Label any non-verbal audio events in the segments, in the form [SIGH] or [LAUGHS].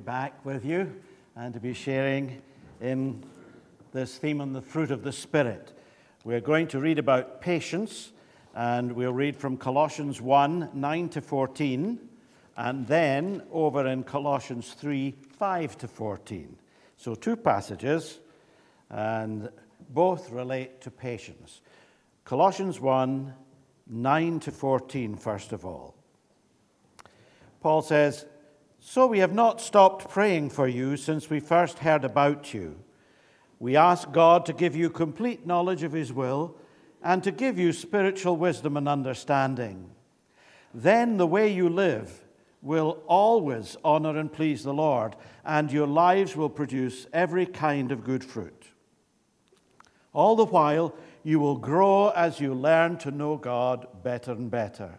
back with you and to be sharing in this theme on the fruit of the Spirit. We're going to read about patience, and we'll read from Colossians 1 9 to 14, and then over in Colossians 3 5 to 14. So, two passages, and both relate to patience. Colossians 1 9 to 14, first of all. Paul says, so we have not stopped praying for you since we first heard about you. We ask God to give you complete knowledge of His will and to give you spiritual wisdom and understanding. Then the way you live will always honor and please the Lord, and your lives will produce every kind of good fruit. All the while, you will grow as you learn to know God better and better.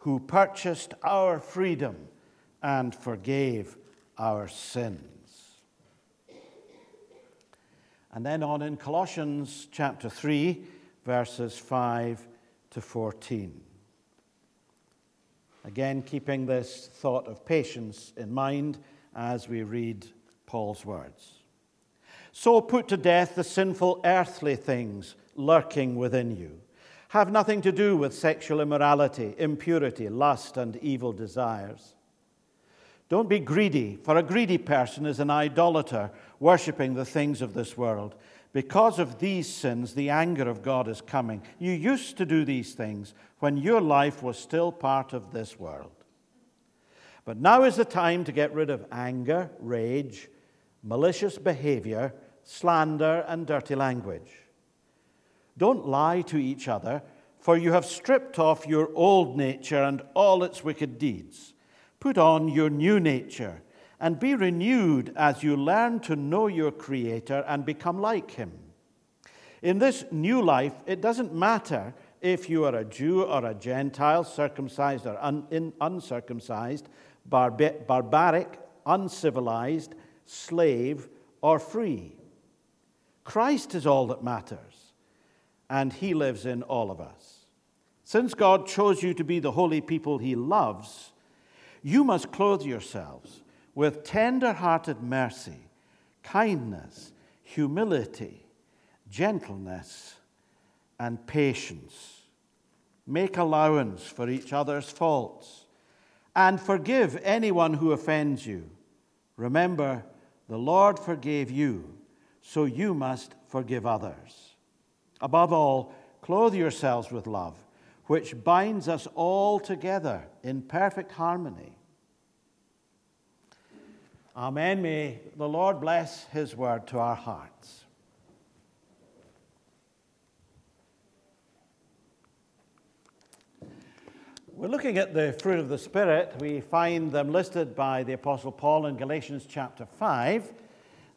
who purchased our freedom and forgave our sins. And then on in Colossians chapter 3, verses 5 to 14. Again, keeping this thought of patience in mind as we read Paul's words. So put to death the sinful earthly things lurking within you have nothing to do with sexual immorality, impurity, lust, and evil desires. Don't be greedy, for a greedy person is an idolater, worshipping the things of this world. Because of these sins, the anger of God is coming. You used to do these things when your life was still part of this world. But now is the time to get rid of anger, rage, malicious behavior, slander, and dirty language. Don't lie to each other, for you have stripped off your old nature and all its wicked deeds. Put on your new nature and be renewed as you learn to know your Creator and become like Him. In this new life, it doesn't matter if you are a Jew or a Gentile, circumcised or un- uncircumcised, barba- barbaric, uncivilized, slave, or free. Christ is all that matters and He lives in all of us. Since God chose you to be the holy people He loves, you must clothe yourselves with tender hearted mercy, kindness, humility, gentleness, and patience. Make allowance for each other's faults and forgive anyone who offends you. Remember, the Lord forgave you, so you must forgive others. Above all, clothe yourselves with love, which binds us all together in perfect harmony. Amen. May the Lord bless his word to our hearts. We're looking at the fruit of the Spirit. We find them listed by the Apostle Paul in Galatians chapter 5,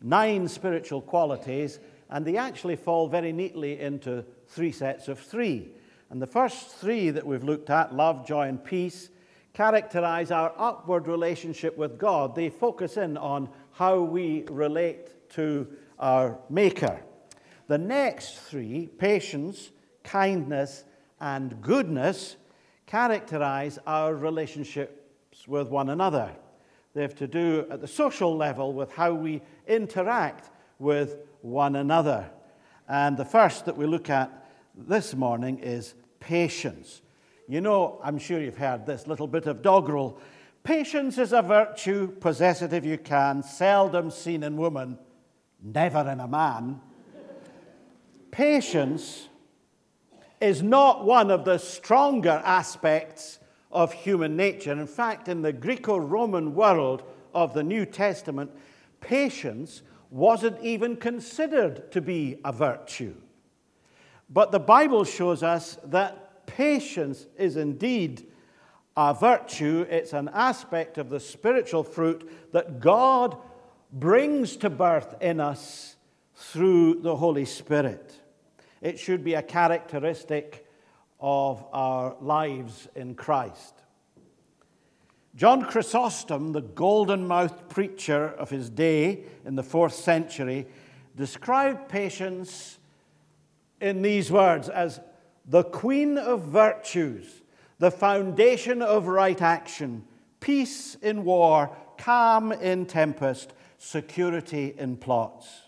nine spiritual qualities and they actually fall very neatly into three sets of three. And the first three that we've looked at love, joy, and peace characterize our upward relationship with God. They focus in on how we relate to our Maker. The next three, patience, kindness, and goodness, characterize our relationships with one another. They have to do at the social level with how we interact with one another. And the first that we look at this morning is patience. You know, I'm sure you've heard this little bit of doggerel. Patience is a virtue, possess it if you can, seldom seen in woman, never in a man. Patience is not one of the stronger aspects of human nature. In fact, in the Greco Roman world of the New Testament, patience wasn't even considered to be a virtue. But the Bible shows us that patience is indeed a virtue, it's an aspect of the spiritual fruit that God brings to birth in us through the Holy Spirit. It should be a characteristic of our lives in Christ. John Chrysostom, the golden mouthed preacher of his day in the fourth century, described patience in these words as the queen of virtues, the foundation of right action, peace in war, calm in tempest, security in plots.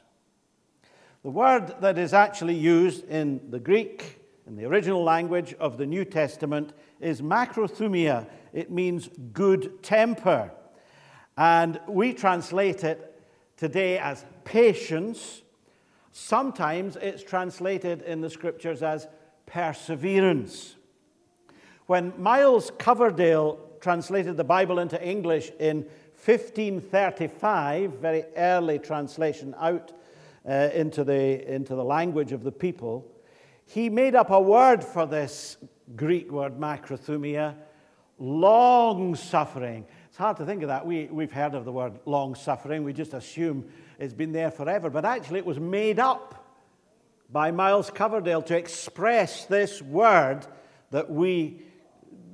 The word that is actually used in the Greek, in the original language of the New Testament, is macrothumia. It means good temper. And we translate it today as patience. Sometimes it's translated in the scriptures as perseverance. When Miles Coverdale translated the Bible into English in 1535, very early translation out uh, into, the, into the language of the people, he made up a word for this Greek word, macrothumia, long suffering. It's hard to think of that. We, we've heard of the word long suffering. We just assume it's been there forever. But actually, it was made up by Miles Coverdale to express this word that we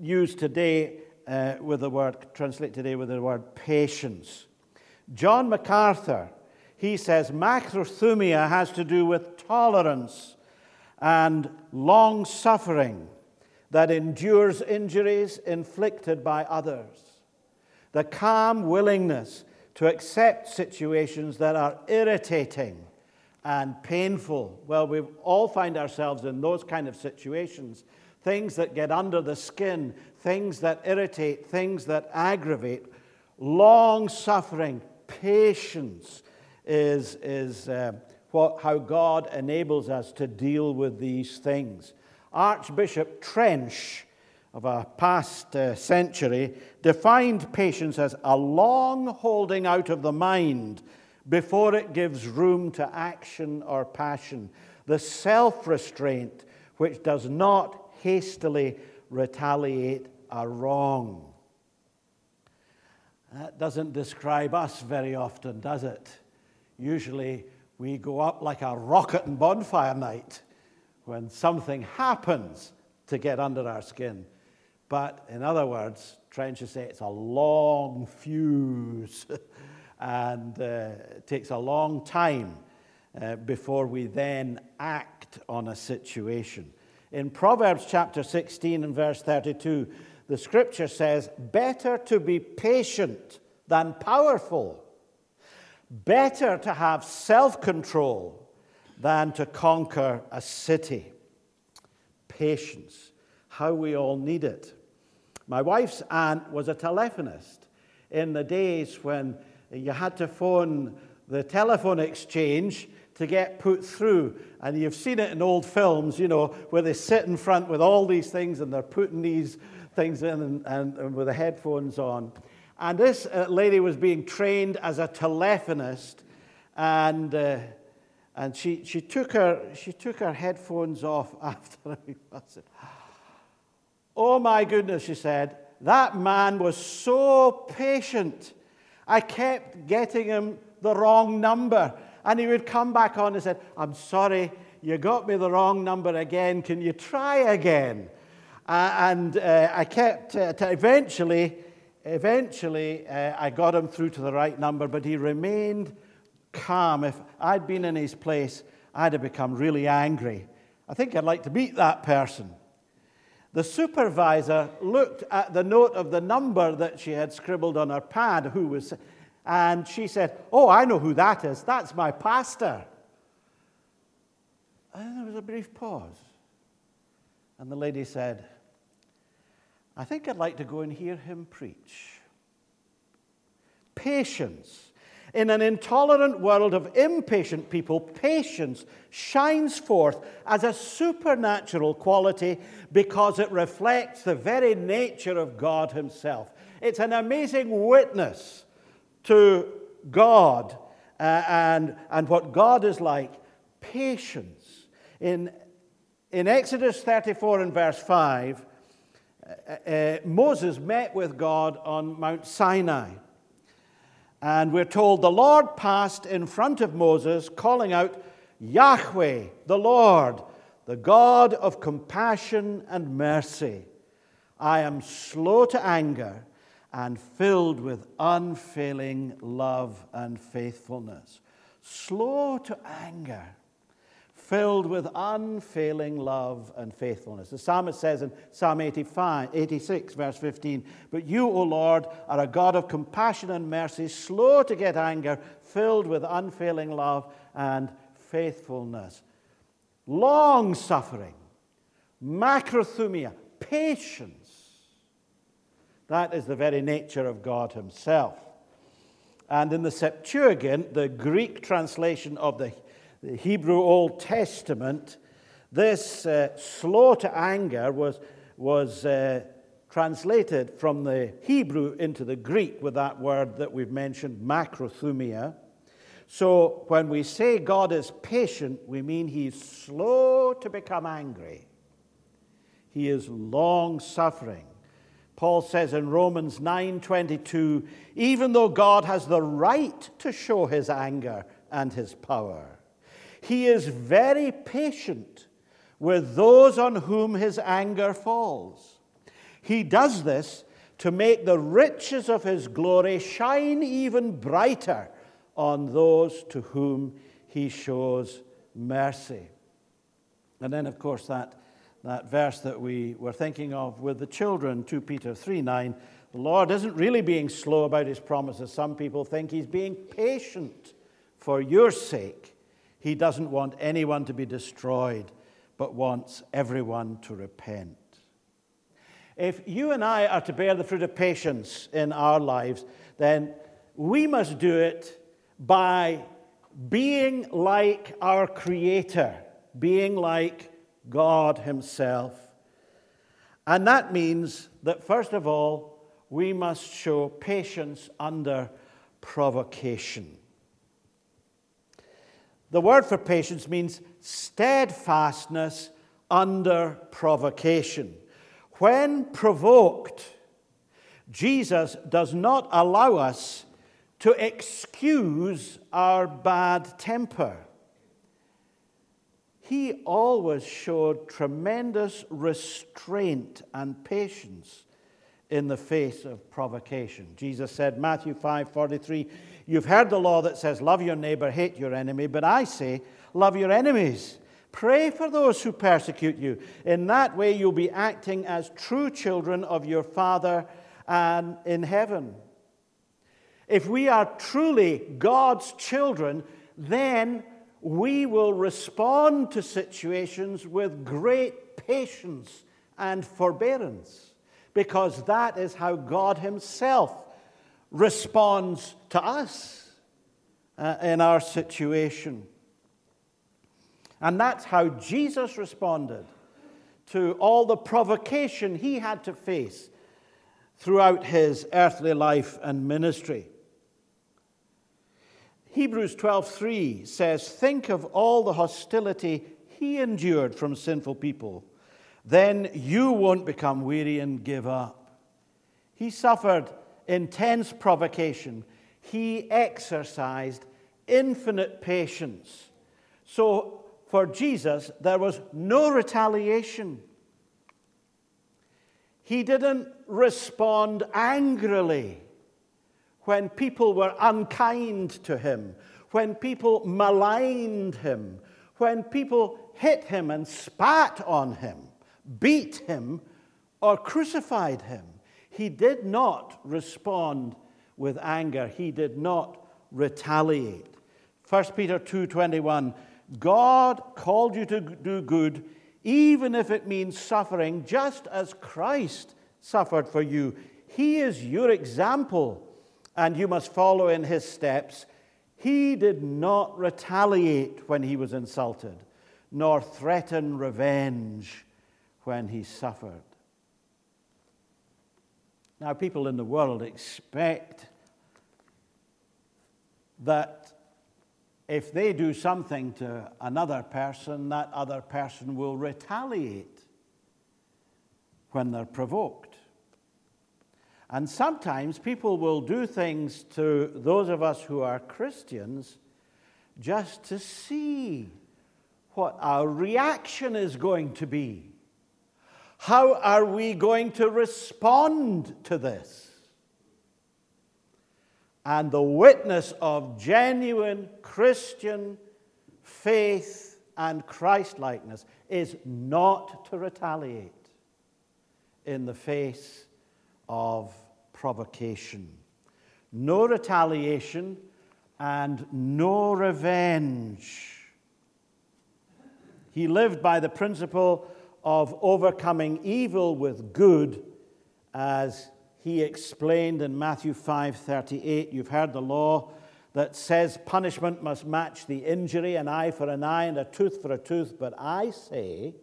use today uh, with the word, translate today with the word patience. John MacArthur, he says macrothumia has to do with tolerance and long suffering that endures injuries inflicted by others. The calm willingness to accept situations that are irritating and painful. Well, we all find ourselves in those kind of situations things that get under the skin, things that irritate, things that aggravate. Long suffering, patience is, is uh, what, how God enables us to deal with these things. Archbishop Trench of a past uh, century defined patience as a long holding out of the mind before it gives room to action or passion, the self restraint which does not hastily retaliate a wrong. That doesn't describe us very often, does it? Usually we go up like a rocket and bonfire night when something happens to get under our skin. But in other words, trenches say it's a long fuse. [LAUGHS] and uh, it takes a long time uh, before we then act on a situation. In Proverbs chapter 16 and verse 32, the scripture says, Better to be patient than powerful, better to have self control than to conquer a city. Patience, how we all need it. My wife's aunt was a telephonist in the days when you had to phone the telephone exchange to get put through. And you've seen it in old films, you know, where they sit in front with all these things and they're putting these things in and, and, and with the headphones on. And this uh, lady was being trained as a telephonist, and, uh, and she, she, took her, she took her headphones off [LAUGHS] after I said, Oh my goodness, she said, that man was so patient. I kept getting him the wrong number. And he would come back on and said, I'm sorry, you got me the wrong number again. Can you try again? Uh, and uh, I kept, uh, eventually, eventually, uh, I got him through to the right number, but he remained calm. If I'd been in his place, I'd have become really angry. I think I'd like to meet that person. The supervisor looked at the note of the number that she had scribbled on her pad, who was, and she said, Oh, I know who that is. That's my pastor. And there was a brief pause. And the lady said, I think I'd like to go and hear him preach. Patience in an intolerant world of impatient people, patience shines forth as a supernatural quality because it reflects the very nature of God Himself. It's an amazing witness to God uh, and, and what God is like. Patience. In, in Exodus 34 and verse 5, uh, uh, Moses met with God on Mount Sinai. And we're told the Lord passed in front of Moses, calling out, Yahweh, the Lord, the God of compassion and mercy. I am slow to anger and filled with unfailing love and faithfulness. Slow to anger filled with unfailing love and faithfulness. The psalmist says in Psalm 85, 86, verse 15, But you, O Lord, are a God of compassion and mercy, slow to get anger, filled with unfailing love and faithfulness. Long suffering, macrothumia, patience. That is the very nature of God Himself. And in the Septuagint, the Greek translation of the the Hebrew Old Testament, this uh, slow to anger was, was uh, translated from the Hebrew into the Greek with that word that we've mentioned, macrothumia. So when we say God is patient, we mean he's slow to become angry. He is long suffering. Paul says in Romans 9:22, even though God has the right to show his anger and his power, he is very patient with those on whom his anger falls. He does this to make the riches of his glory shine even brighter on those to whom he shows mercy. And then, of course, that, that verse that we were thinking of with the children, 2 Peter 3 9, the Lord isn't really being slow about his promises. Some people think he's being patient for your sake he doesn't want anyone to be destroyed, but wants everyone to repent. If you and I are to bear the fruit of patience in our lives, then we must do it by being like our Creator, being like God Himself. And that means that, first of all, we must show patience under provocation. The word for patience means steadfastness under provocation. When provoked, Jesus does not allow us to excuse our bad temper. He always showed tremendous restraint and patience in the face of provocation. Jesus said, Matthew 5 43, You've heard the law that says, Love your neighbor, hate your enemy, but I say, Love your enemies. Pray for those who persecute you. In that way, you'll be acting as true children of your Father and in heaven. If we are truly God's children, then we will respond to situations with great patience and forbearance because that is how God Himself responds to us uh, in our situation. And that's how Jesus responded to all the provocation he had to face throughout his earthly life and ministry. Hebrews 12:3 says, "Think of all the hostility he endured from sinful people. Then you won't become weary and give up." He suffered intense provocation, he exercised infinite patience. So for Jesus, there was no retaliation. He didn't respond angrily when people were unkind to him, when people maligned him, when people hit him and spat on him, beat him, or crucified him. He did not respond with anger. He did not retaliate. 1 Peter 2:21 God called you to do good even if it means suffering just as Christ suffered for you. He is your example and you must follow in his steps. He did not retaliate when he was insulted, nor threaten revenge when he suffered. Now, people in the world expect that if they do something to another person, that other person will retaliate when they're provoked. And sometimes people will do things to those of us who are Christians just to see what our reaction is going to be. How are we going to respond to this? And the witness of genuine Christian faith and Christlikeness is not to retaliate in the face of provocation. No retaliation and no revenge. He lived by the principle of overcoming evil with good as he explained in Matthew 5:38 you've heard the law that says punishment must match the injury an eye for an eye and a tooth for a tooth. But I say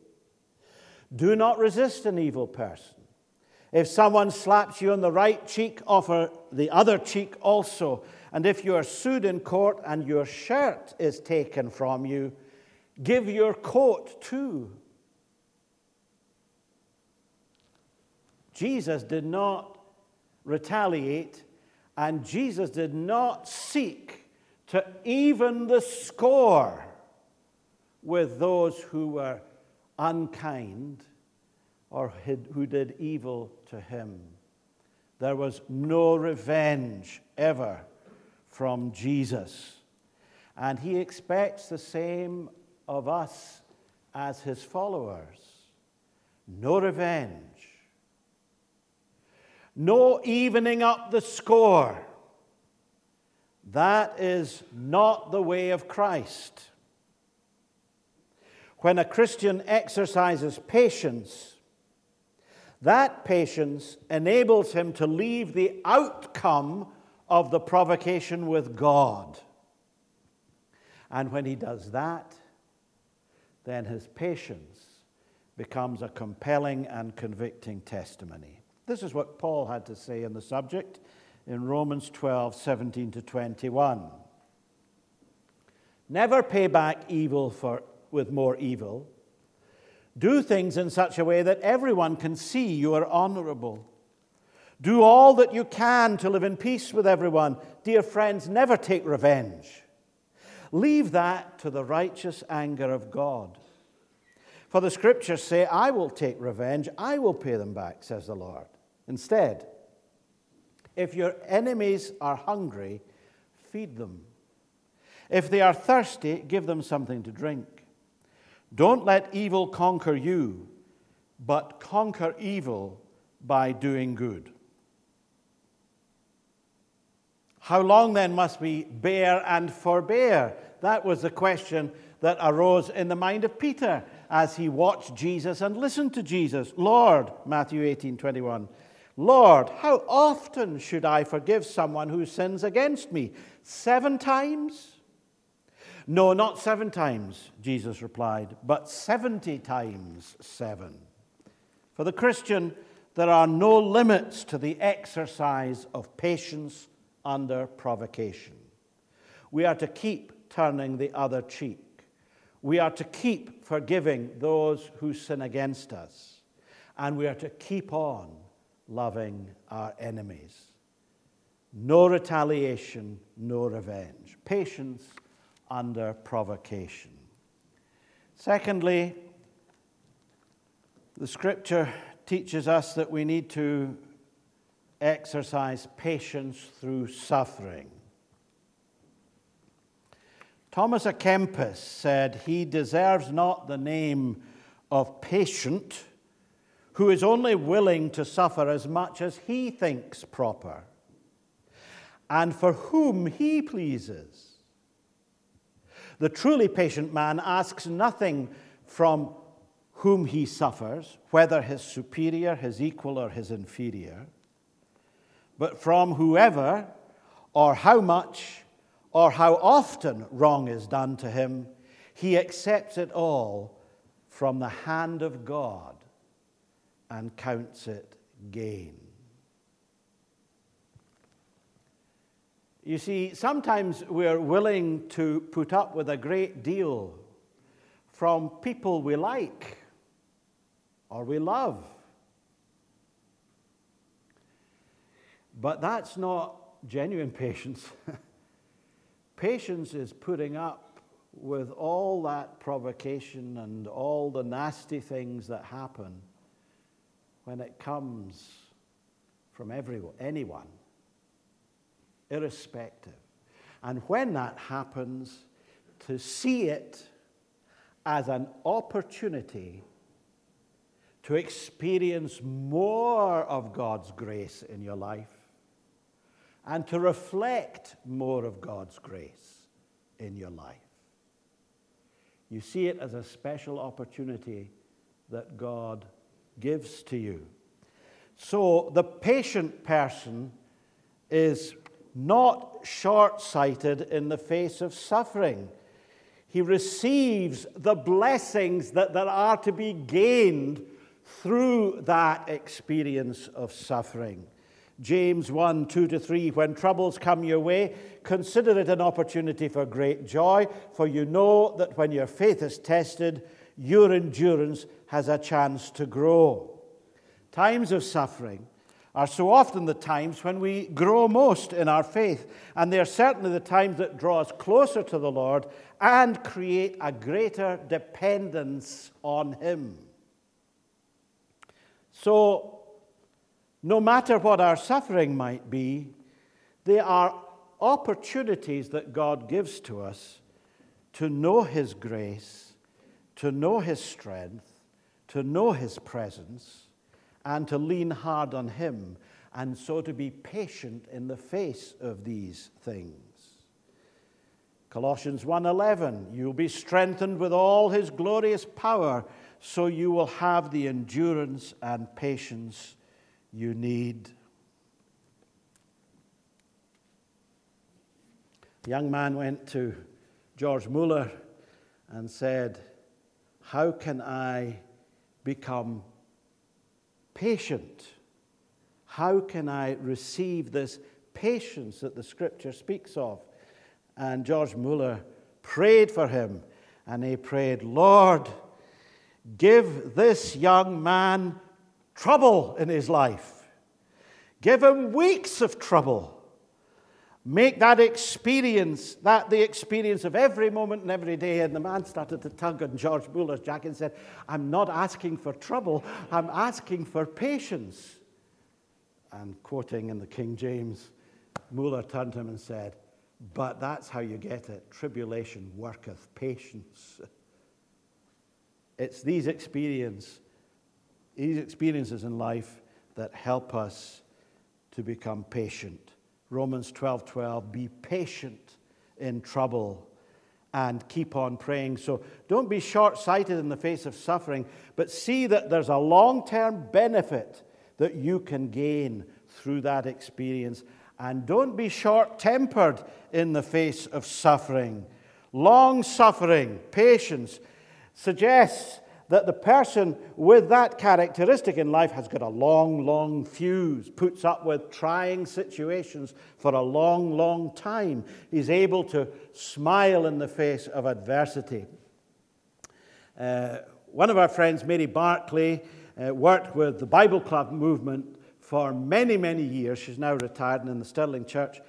do not resist an evil person. If someone slaps you on the right cheek offer the other cheek also. And if you are sued in court and your shirt is taken from you give your coat too Jesus did not retaliate, and Jesus did not seek to even the score with those who were unkind or who did evil to him. There was no revenge ever from Jesus. And he expects the same of us as his followers no revenge no evening up the score. That is not the way of Christ. When a Christian exercises patience, that patience enables him to leave the outcome of the provocation with God. And when he does that, then his patience becomes a compelling and convicting testimony. This is what Paul had to say on the subject in Romans 12 17 to 21. Never pay back evil for, with more evil. Do things in such a way that everyone can see you are honorable. Do all that you can to live in peace with everyone. Dear friends, never take revenge. Leave that to the righteous anger of God. For the scriptures say, I will take revenge, I will pay them back, says the Lord. Instead, if your enemies are hungry, feed them. If they are thirsty, give them something to drink. Don't let evil conquer you, but conquer evil by doing good. How long then must we bear and forbear? That was the question that arose in the mind of Peter as he watched Jesus and listened to Jesus. Lord, Matthew 18 21. Lord, how often should I forgive someone who sins against me? Seven times? No, not seven times, Jesus replied, but 70 times seven. For the Christian, there are no limits to the exercise of patience under provocation. We are to keep turning the other cheek. We are to keep forgiving those who sin against us. And we are to keep on loving our enemies. No retaliation, no revenge. Patience under provocation. Secondly, the scripture teaches us that we need to exercise patience through suffering. Thomas à Kempis said, He deserves not the name of patient who is only willing to suffer as much as he thinks proper, and for whom he pleases. The truly patient man asks nothing from whom he suffers, whether his superior, his equal, or his inferior, but from whoever or how much or how often wrong is done to him, he accepts it all from the hand of God and counts it gain. You see, sometimes we're willing to put up with a great deal from people we like or we love. But that's not genuine [LAUGHS] patience. patience is putting up with all that provocation and all the nasty things that happen when it comes from everyone, anyone, irrespective. And when that happens, to see it as an opportunity to experience more of God's grace in your life and to reflect more of God's grace in your life. You see it as a special opportunity that God gives to you. So the patient person is not short sighted in the face of suffering. He receives the blessings that there are to be gained through that experience of suffering. James 1 2 to 3 When troubles come your way, consider it an opportunity for great joy, for you know that when your faith is tested, your endurance has a chance to grow. Times of suffering are so often the times when we grow most in our faith, and they are certainly the times that draw us closer to the Lord and create a greater dependence on Him. So, no matter what our suffering might be, they are opportunities that God gives to us to know His grace, to know His strength, to know His presence, and to lean hard on Him, and so to be patient in the face of these things. Colossians 1:11 You'll be strengthened with all his glorious power so you will have the endurance and patience you need. The young man went to George Mueller and said, How can I become patient? How can I receive this patience that the scripture speaks of? And George Mueller prayed for him, and he prayed, Lord, give this young man trouble in his life. Give him weeks of trouble. Make that experience, that the experience of every moment and every day. And the man started to tug on George Mueller's jacket and said, I'm not asking for trouble, I'm asking for patience. And quoting in the King James, Muller turned to him and said, But that's how you get it. Tribulation worketh patience. It's these experience, these experiences in life that help us to become patient. Romans 12 12, be patient in trouble and keep on praying. So don't be short sighted in the face of suffering, but see that there's a long term benefit that you can gain through that experience. And don't be short tempered in the face of suffering. Long suffering, patience, suggests that the person with that characteristic in life has got a long, long fuse, puts up with trying situations for a long, long time. He's able to smile in the face of adversity. Uh, one of our friends, Mary Barclay, uh, worked with the Bible Club movement for many, many years. She's now retired in the Stirling Church.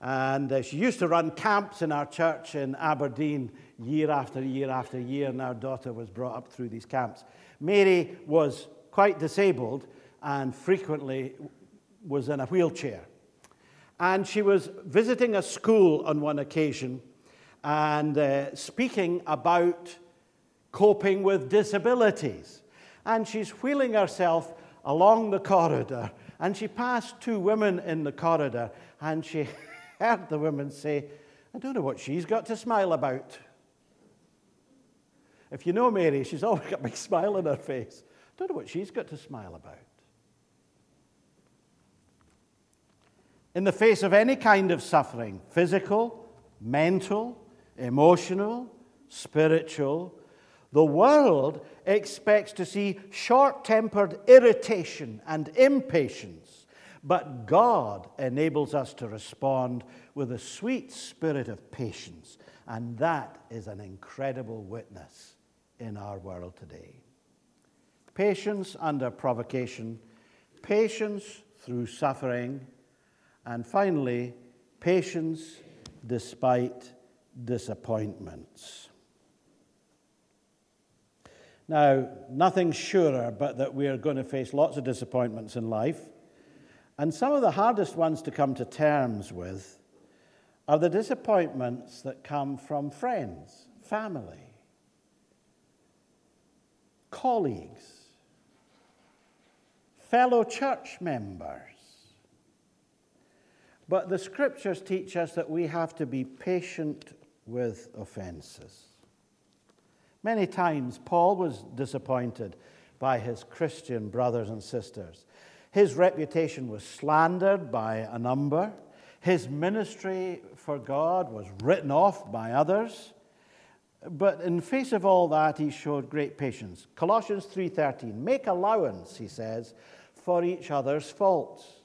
And uh, she used to run camps in our church in Aberdeen year after year after year, and our daughter was brought up through these camps. Mary was quite disabled and frequently was in a wheelchair. And she was visiting a school on one occasion and uh, speaking about coping with disabilities. And she's wheeling herself along the corridor, and she passed two women in the corridor, and she [LAUGHS] heard the women say, I don't know what she's got to smile about. If you know Mary, she's [LAUGHS] always got a big smile on her face. I don't know what she's got to smile about. In the face of any kind of suffering, physical, mental, emotional, spiritual, the world expects to see short tempered irritation and impatience, but God enables us to respond with a sweet spirit of patience, and that is an incredible witness in our world today. Patience under provocation, patience through suffering, And finally, patience despite disappointments. Now, nothing's surer but that we are going to face lots of disappointments in life. And some of the hardest ones to come to terms with are the disappointments that come from friends, family, colleagues, fellow church members. But the scriptures teach us that we have to be patient with offenses. Many times, Paul was disappointed by his Christian brothers and sisters. His reputation was slandered by a number. His ministry for God was written off by others. But in face of all that, he showed great patience. Colossians 3:13, make allowance, he says, for each other's faults.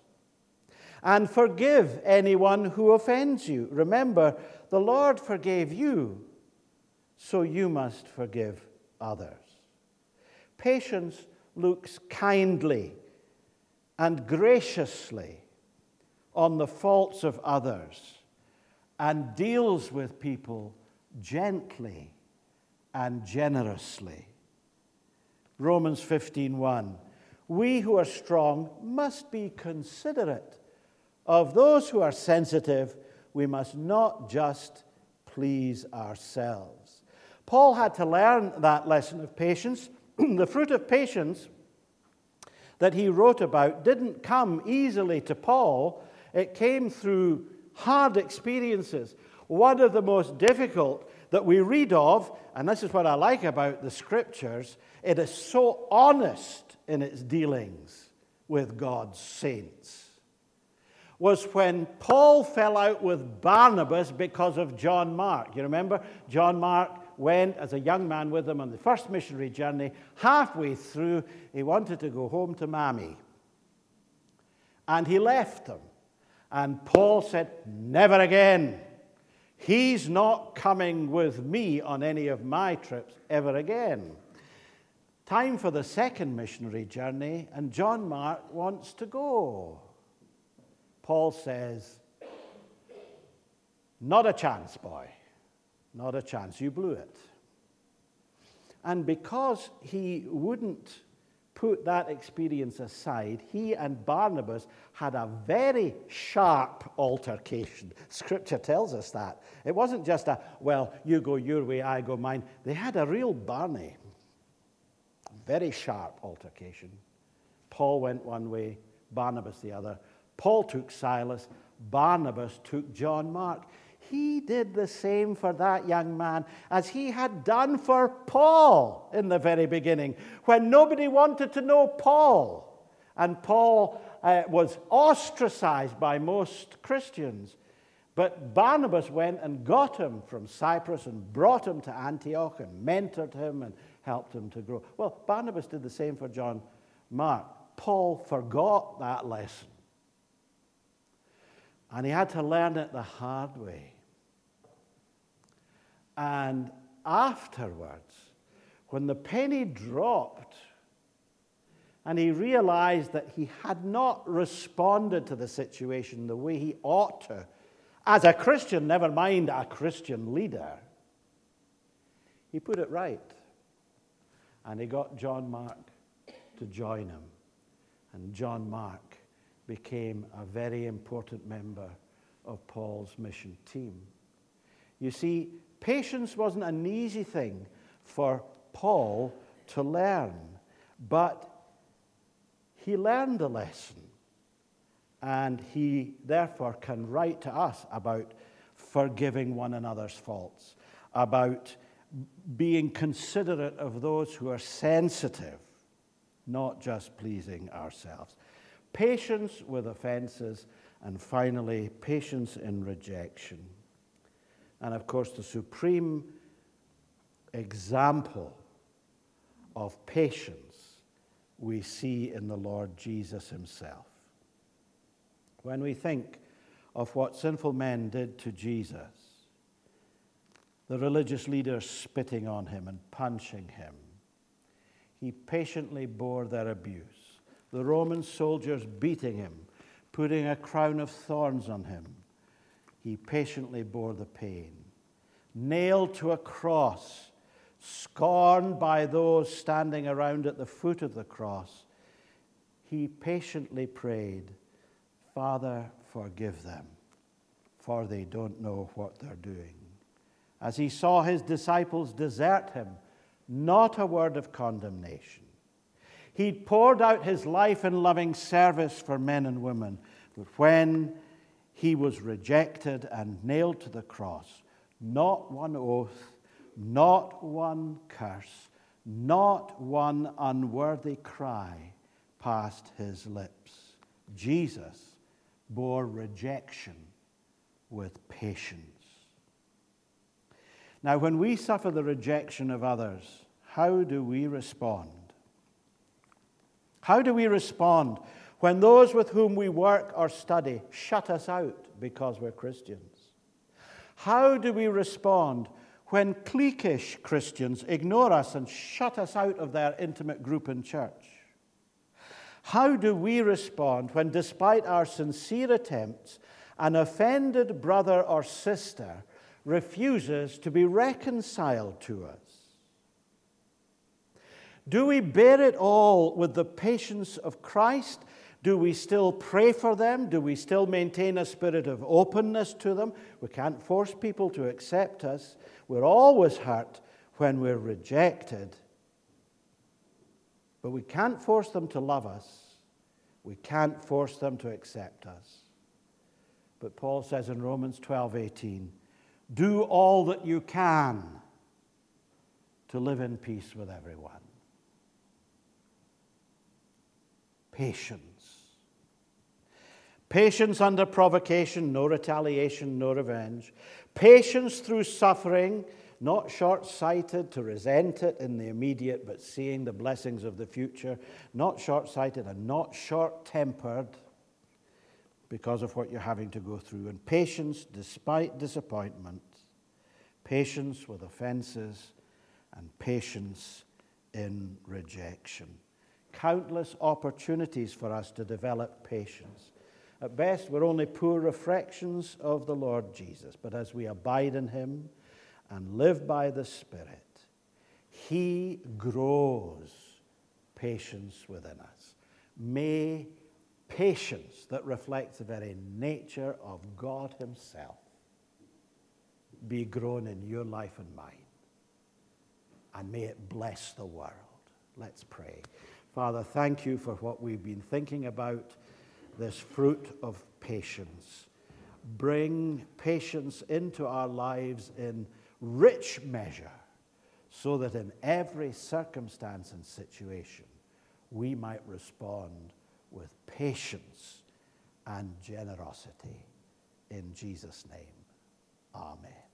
And forgive anyone who offends you. Remember, the Lord forgave you so you must forgive others. Patience looks kindly and graciously on the faults of others and deals with people gently and generously. Romans 15:1 We who are strong must be considerate of those who are sensitive. We must not just please ourselves. Paul had to learn that lesson of patience. [CLEARS THROAT] the fruit of patience that he wrote about didn't come easily to Paul, it came through hard experiences. One of the most difficult that we read of, and this is what I like about the scriptures, it is so honest in its dealings with God's saints, was when Paul fell out with Barnabas because of John Mark. You remember? John Mark went as a young man with him on the first missionary journey. Halfway through, he wanted to go home to Mammy. And he left them. And Paul said, Never again. He's not coming with me on any of my trips ever again. Time for the second missionary journey, and John Mark wants to go. Paul says, Not a chance, boy. Not a chance. You blew it. And because he wouldn't put that experience aside, he and Barnabas had a very sharp altercation. Scripture tells us that. It wasn't just a, well, you go your way, I go mine. They had a real Barney. Very sharp altercation. Paul went one way, Barnabas the other. Paul took Silas, Barnabas took John Mark he did the same for that young man as he had done for Paul in the very beginning, when nobody wanted to know Paul. And Paul uh, was ostracized by most Christians. But Barnabas went and got him from Cyprus and brought him to Antioch and mentored him and helped him to grow. Well, Barnabas did the same for John Mark. Paul forgot that lesson. And he had to learn it the hard way. And afterwards, when the penny dropped, and he realized that he had not responded to the situation the way he ought to, as a Christian, never mind a Christian leader, he put it right. And he got John Mark to join him. And John Mark became a very important member of Paul's mission team. You see, Patience wasn't an easy thing for Paul to learn, but he learned a lesson. And he therefore can write to us about forgiving one another's faults, about being considerate of those who are sensitive, not just pleasing ourselves. Patience with offenses, and finally, patience in rejection. And of course, the supreme example of patience we see in the Lord Jesus himself. When we think of what sinful men did to Jesus, the religious leaders spitting on him and punching him, he patiently bore their abuse. The Roman soldiers beating him, putting a crown of thorns on him, he patiently bore the pain. Nailed to a cross, scorned by those standing around at the foot of the cross, he patiently prayed, Father, forgive them, for they don't know what they're doing. As he saw his disciples desert him, not a word of condemnation. He'd poured out his life in loving service for men and women, but when he was rejected and nailed to the cross, not one oath, not one curse, not one unworthy cry passed his lips. Jesus bore rejection with patience. Now, when we suffer the rejection of others, how do we respond? How do we respond when those with whom we work or study shut us out because we're Christians? How do we respond when cliquish Christians ignore us and shut us out of their intimate group in church? How do we respond when, despite our sincere attempts, an offended brother or sister refuses to be reconciled to us? Do we bear it all with the patience of Christ? Do we still pray for them? Do we still maintain a spirit of openness to them? We can't force people to accept us. We're always hurt when we're rejected. But we can't force them to love us. We can't force them to accept us. But Paul says in Romans 12 18, do all that you can to live in peace with everyone. Patience. Patience under provocation, no retaliation, no revenge. Patience through suffering, not short sighted to resent it in the immediate, but seeing the blessings of the future. Not short sighted and not short tempered because of what you're having to go through. And patience despite disappointment, patience with offenses, and patience in rejection. Countless opportunities for us to develop patience. At best, we're only poor reflections of the Lord Jesus, but as we abide in Him and live by the Spirit, He grows patience within us. May patience that reflects the very nature of God Himself be grown in your life and mine. And may it bless the world. Let's pray. Father, thank you for what we've been thinking about this fruit of patience. Bring patience into our lives in rich measure so that in every circumstance and situation we might respond with patience and generosity. In Jesus' name, amen.